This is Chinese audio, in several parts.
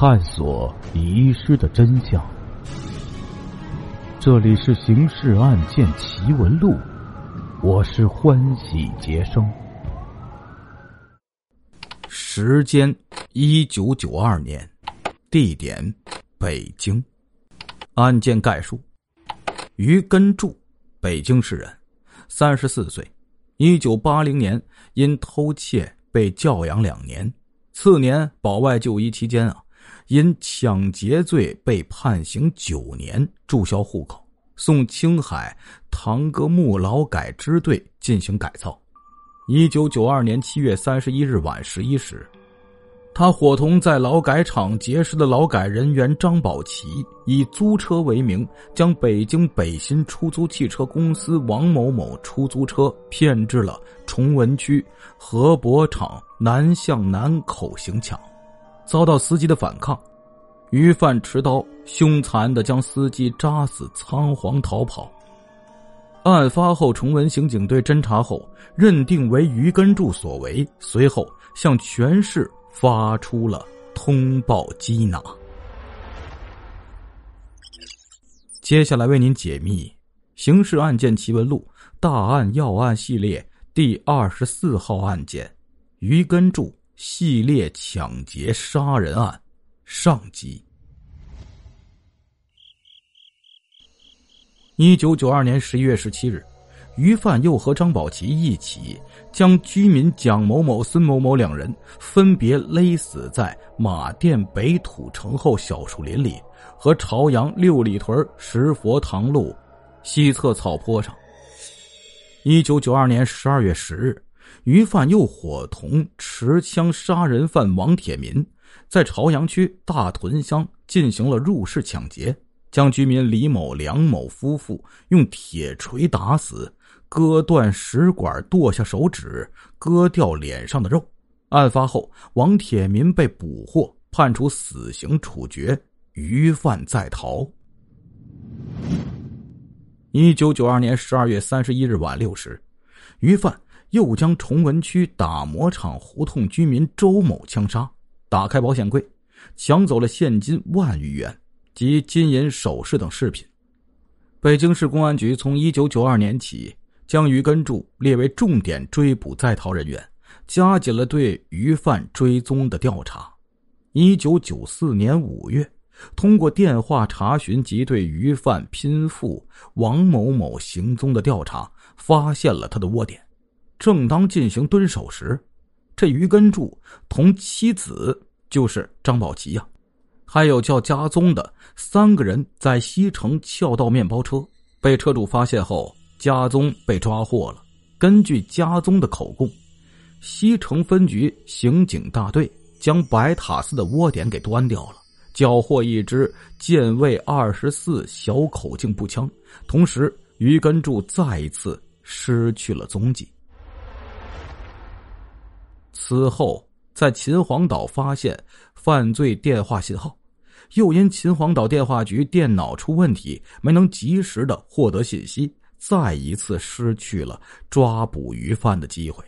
探索遗失的真相。这里是《刑事案件奇闻录》，我是欢喜杰生。时间：一九九二年，地点：北京。案件概述：于根柱，北京市人，三十四岁，一九八零年因偷窃被教养两年，次年保外就医期间啊。因抢劫罪被判刑九年，注销户口，送青海唐格木劳改支队进行改造。一九九二年七月三十一日晚十一时，他伙同在劳改场结识的劳改人员张宝奇，以租车为名，将北京北新出租汽车公司王某某出租车骗至了崇文区河泊场南向南口行抢。遭到司机的反抗，于犯持刀凶残的将司机扎死，仓皇逃跑。案发后，崇文刑警队侦查后认定为于根柱所为，随后向全市发出了通报缉拿。接下来为您解密《刑事案件奇闻录》大案要案系列第二十四号案件：于根柱。系列抢劫杀人案上集。一九九二年十一月十七日，于范又和张宝奇一起将居民蒋某某、孙某某两人分别勒死在马甸北土城后小树林里和朝阳六里屯石佛堂路西侧草坡上。一九九二年十二月十日。余范又伙同持枪杀人犯王铁民，在朝阳区大屯乡进行了入室抢劫，将居民李某、梁某夫妇用铁锤打死，割断食管，剁下手指，割掉脸上的肉。案发后，王铁民被捕获，判处死刑处决，于范在逃。一九九二年十二月三十一日晚六时，于范。又将崇文区打磨厂胡同居民周某枪杀，打开保险柜，抢走了现金万余元及金银首饰等饰品。北京市公安局从一九九二年起，将于根柱列为重点追捕在逃人员，加紧了对于犯追踪的调查。一九九四年五月，通过电话查询及对于犯拼父王某某行踪的调查，发现了他的窝点。正当进行蹲守时，这于根柱同妻子就是张宝奇呀，还有叫家宗的三个人在西城撬盗面包车，被车主发现后，家宗被抓获了。根据家宗的口供，西城分局刑警大队将白塔寺的窝点给端掉了，缴获一支剑卫二十四小口径步枪，同时于根柱再一次失去了踪迹。此后，在秦皇岛发现犯罪电话信号，又因秦皇岛电话局电脑出问题，没能及时的获得信息，再一次失去了抓捕鱼犯的机会。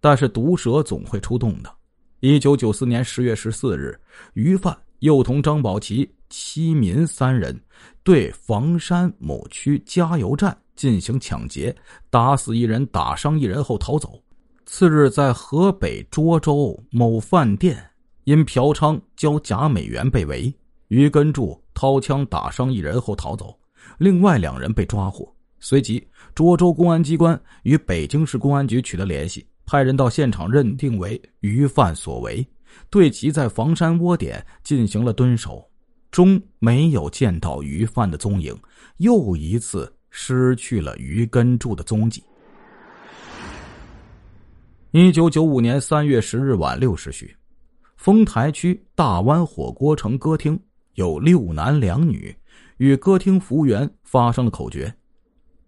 但是毒蛇总会出动的。一九九四年十月十四日，鱼犯又同张宝奇、七民三人对房山某区加油站进行抢劫，打死一人，打伤一人后逃走。次日，在河北涿州某饭店，因嫖娼交假美元被围，于根柱掏枪打伤一人后逃走，另外两人被抓获。随即，涿州公安机关与北京市公安局取得联系，派人到现场认定为于犯所为，对其在房山窝点进行了蹲守，终没有见到于犯的踪影，又一次失去了于根柱的踪迹。一九九五年三月十日晚六时许，丰台区大湾火锅城歌厅有六男两女与歌厅服务员发生了口角，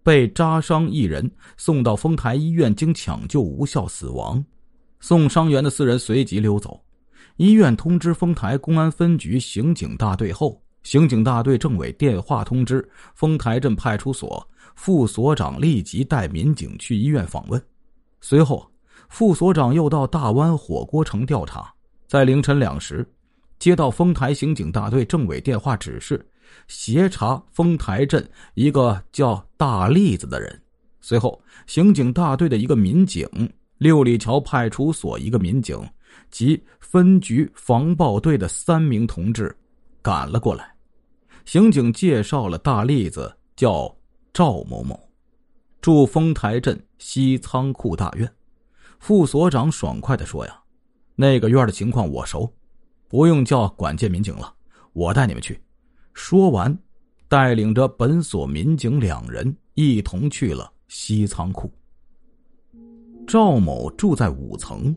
被扎伤一人送到丰台医院，经抢救无效死亡。送伤员的四人随即溜走。医院通知丰台公安分局刑警大队后，刑警大队政委电话通知丰台镇派出所副所长立即带民警去医院访问。随后。副所长又到大湾火锅城调查，在凌晨两时，接到丰台刑警大队政委电话指示，协查丰台镇一个叫大栗子的人。随后，刑警大队的一个民警、六里桥派出所一个民警及分局防暴队的三名同志赶了过来。刑警介绍了大栗子叫赵某某，住丰台镇西仓库大院。副所长爽快的说：“呀，那个院的情况我熟。”不用叫管界民警了，我带你们去。说完，带领着本所民警两人一同去了西仓库。赵某住在五层，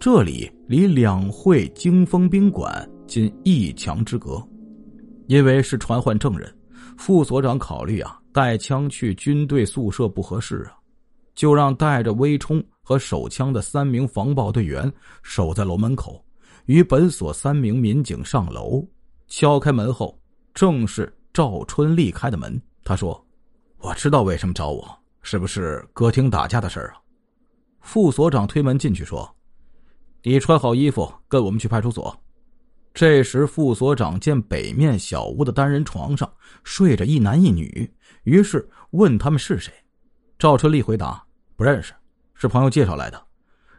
这里离两会京丰宾馆仅一墙之隔。因为是传唤证人，副所长考虑啊，带枪去军队宿舍不合适啊，就让带着微冲和手枪的三名防暴队员守在楼门口。与本所三名民警上楼，敲开门后，正是赵春丽开的门。他说：“我知道为什么找我，是不是歌厅打架的事儿啊？”副所长推门进去说：“你穿好衣服，跟我们去派出所。”这时，副所长见北面小屋的单人床上睡着一男一女，于是问他们是谁。赵春丽回答：“不认识，是朋友介绍来的。”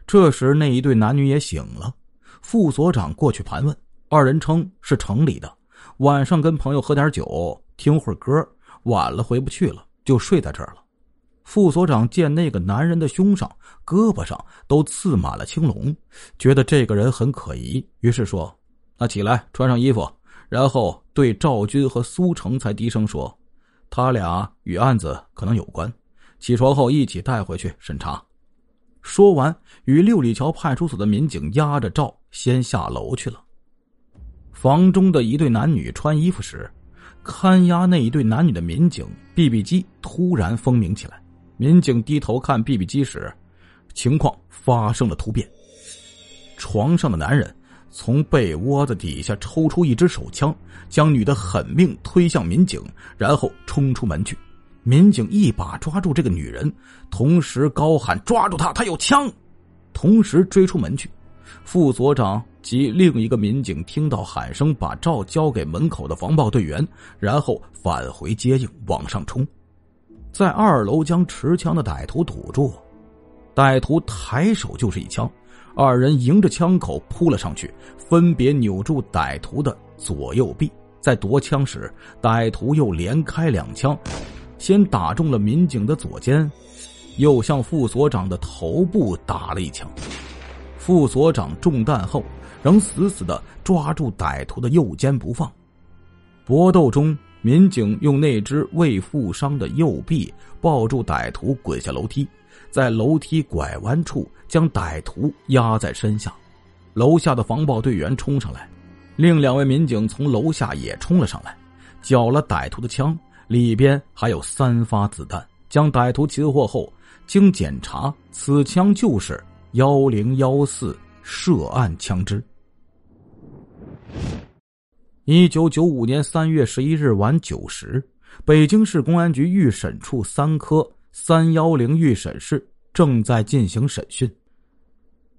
这时，那一对男女也醒了。副所长过去盘问，二人称是城里的，晚上跟朋友喝点酒，听会儿歌，晚了回不去了，就睡在这儿了。副所长见那个男人的胸上、胳膊上都刺满了青龙，觉得这个人很可疑，于是说：“那起来，穿上衣服。”然后对赵军和苏成才低声说：“他俩与案子可能有关，起床后一起带回去审查。”说完，与六里桥派出所的民警押着赵先下楼去了。房中的一对男女穿衣服时，看押那一对男女的民警 BB 机突然蜂鸣起来。民警低头看 BB 机时，情况发生了突变。床上的男人从被窝子底下抽出一支手枪，将女的狠命推向民警，然后冲出门去。民警一把抓住这个女人，同时高喊：“抓住她，她有枪！”同时追出门去。副所长及另一个民警听到喊声，把赵交给门口的防暴队员，然后返回接应，往上冲，在二楼将持枪的歹徒堵住。歹徒抬手就是一枪，二人迎着枪口扑了上去，分别扭住歹徒的左右臂。在夺枪时，歹徒又连开两枪。先打中了民警的左肩，又向副所长的头部打了一枪。副所长中弹后，仍死死的抓住歹徒的右肩不放。搏斗中，民警用那只未负伤的右臂抱住歹徒，滚下楼梯，在楼梯拐弯处将歹徒压在身下。楼下的防暴队员冲上来，另两位民警从楼下也冲了上来，缴了歹徒的枪。里边还有三发子弹。将歹徒擒获后，经检查，此枪就是幺零幺四涉案枪支。一九九五年三月十一日晚九时，北京市公安局预审处三科三幺零预审室正在进行审讯。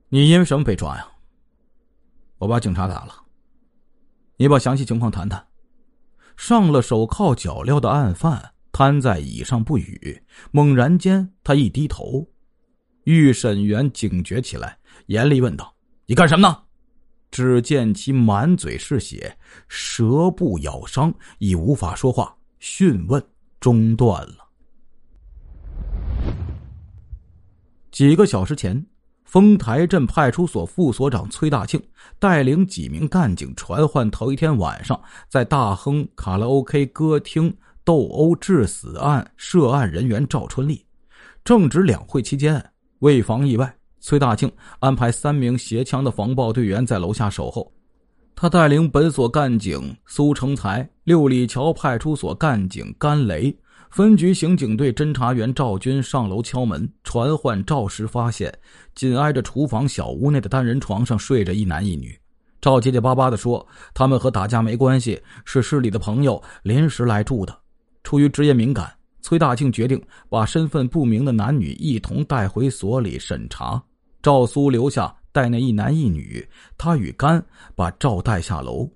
你因为什么被抓呀？我把警察打了。你把详细情况谈谈。上了手铐脚镣的案犯瘫在椅上不语，猛然间他一低头，预审员警觉起来，严厉问道：“你干什么呢？”只见其满嘴是血，舌部咬伤，已无法说话，讯问中断了。几个小时前。丰台镇派出所副所长崔大庆带领几名干警传唤头一天晚上在大亨卡拉 OK 歌厅斗殴致死案涉案人员赵春丽。正值两会期间，为防意外，崔大庆安排三名携枪的防暴队员在楼下守候。他带领本所干警苏成才、六里桥派出所干警甘雷。分局刑警队侦查员赵军上楼敲门传唤赵时，发现紧挨着厨房小屋内的单人床上睡着一男一女。赵结结巴巴地说：“他们和打架没关系，是市里的朋友临时来住的。”出于职业敏感，崔大庆决定把身份不明的男女一同带回所里审查。赵苏留下带那一男一女，他与甘把赵带下楼。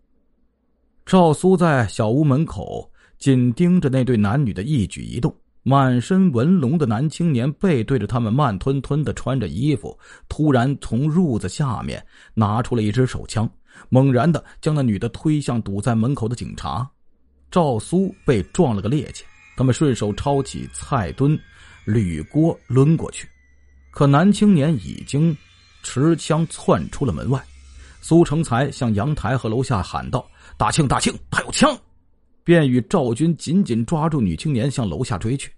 赵苏在小屋门口紧盯着那对男女的一举一动。满身纹龙的男青年背对着他们，慢吞吞的穿着衣服，突然从褥子下面拿出了一支手枪，猛然的将那女的推向堵在门口的警察。赵苏被撞了个趔趄，他们顺手抄起菜墩、铝锅抡过去，可男青年已经持枪窜出了门外。苏成才向阳台和楼下喊道：“大庆，大庆，他有枪！”便与赵军紧紧抓住女青年，向楼下追去。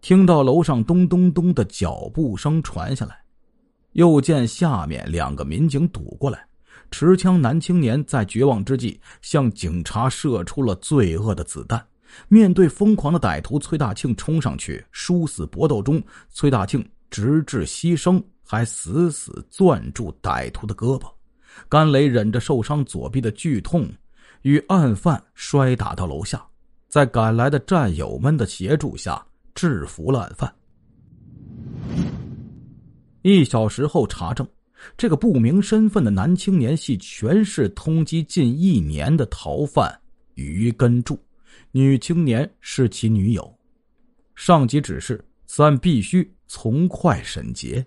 听到楼上咚咚咚的脚步声传下来，又见下面两个民警堵过来，持枪男青年在绝望之际向警察射出了罪恶的子弹。面对疯狂的歹徒，崔大庆冲上去，殊死搏斗中，崔大庆直至牺牲，还死死攥住歹徒的胳膊。甘雷忍着受伤左臂的剧痛。与案犯摔打到楼下，在赶来的战友们的协助下制服了案犯。一小时后查证，这个不明身份的男青年系全市通缉近一年的逃犯于根柱，女青年是其女友。上级指示，此案必须从快审结。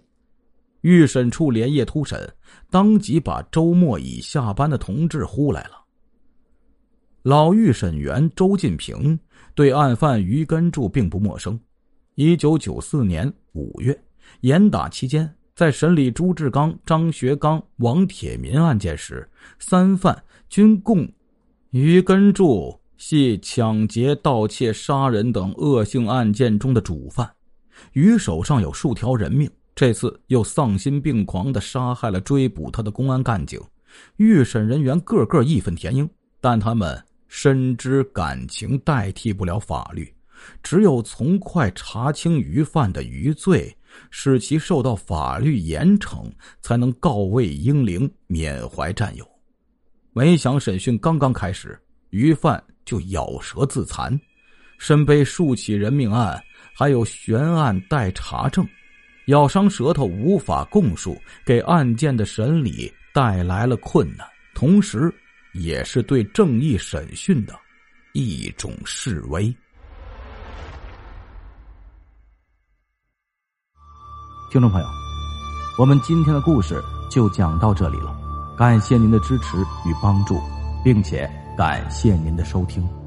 预审处连夜突审，当即把周末已下班的同志呼来了。老预审员周进平对案犯于根柱并不陌生。一九九四年五月，严打期间，在审理朱志刚、张学刚、王铁民案件时，三犯均供于根柱系抢劫、盗窃、杀人等恶性案件中的主犯。于手上有数条人命，这次又丧心病狂的杀害了追捕他的公安干警。预审人员个个义愤填膺，但他们。深知感情代替不了法律，只有从快查清余犯的余罪，使其受到法律严惩，才能告慰英灵，缅怀战友。没想审讯刚刚开始，余犯就咬舌自残，身背数起人命案，还有悬案待查证，咬伤舌头无法供述，给案件的审理带来了困难，同时。也是对正义审讯的一种示威。听众朋友，我们今天的故事就讲到这里了，感谢您的支持与帮助，并且感谢您的收听。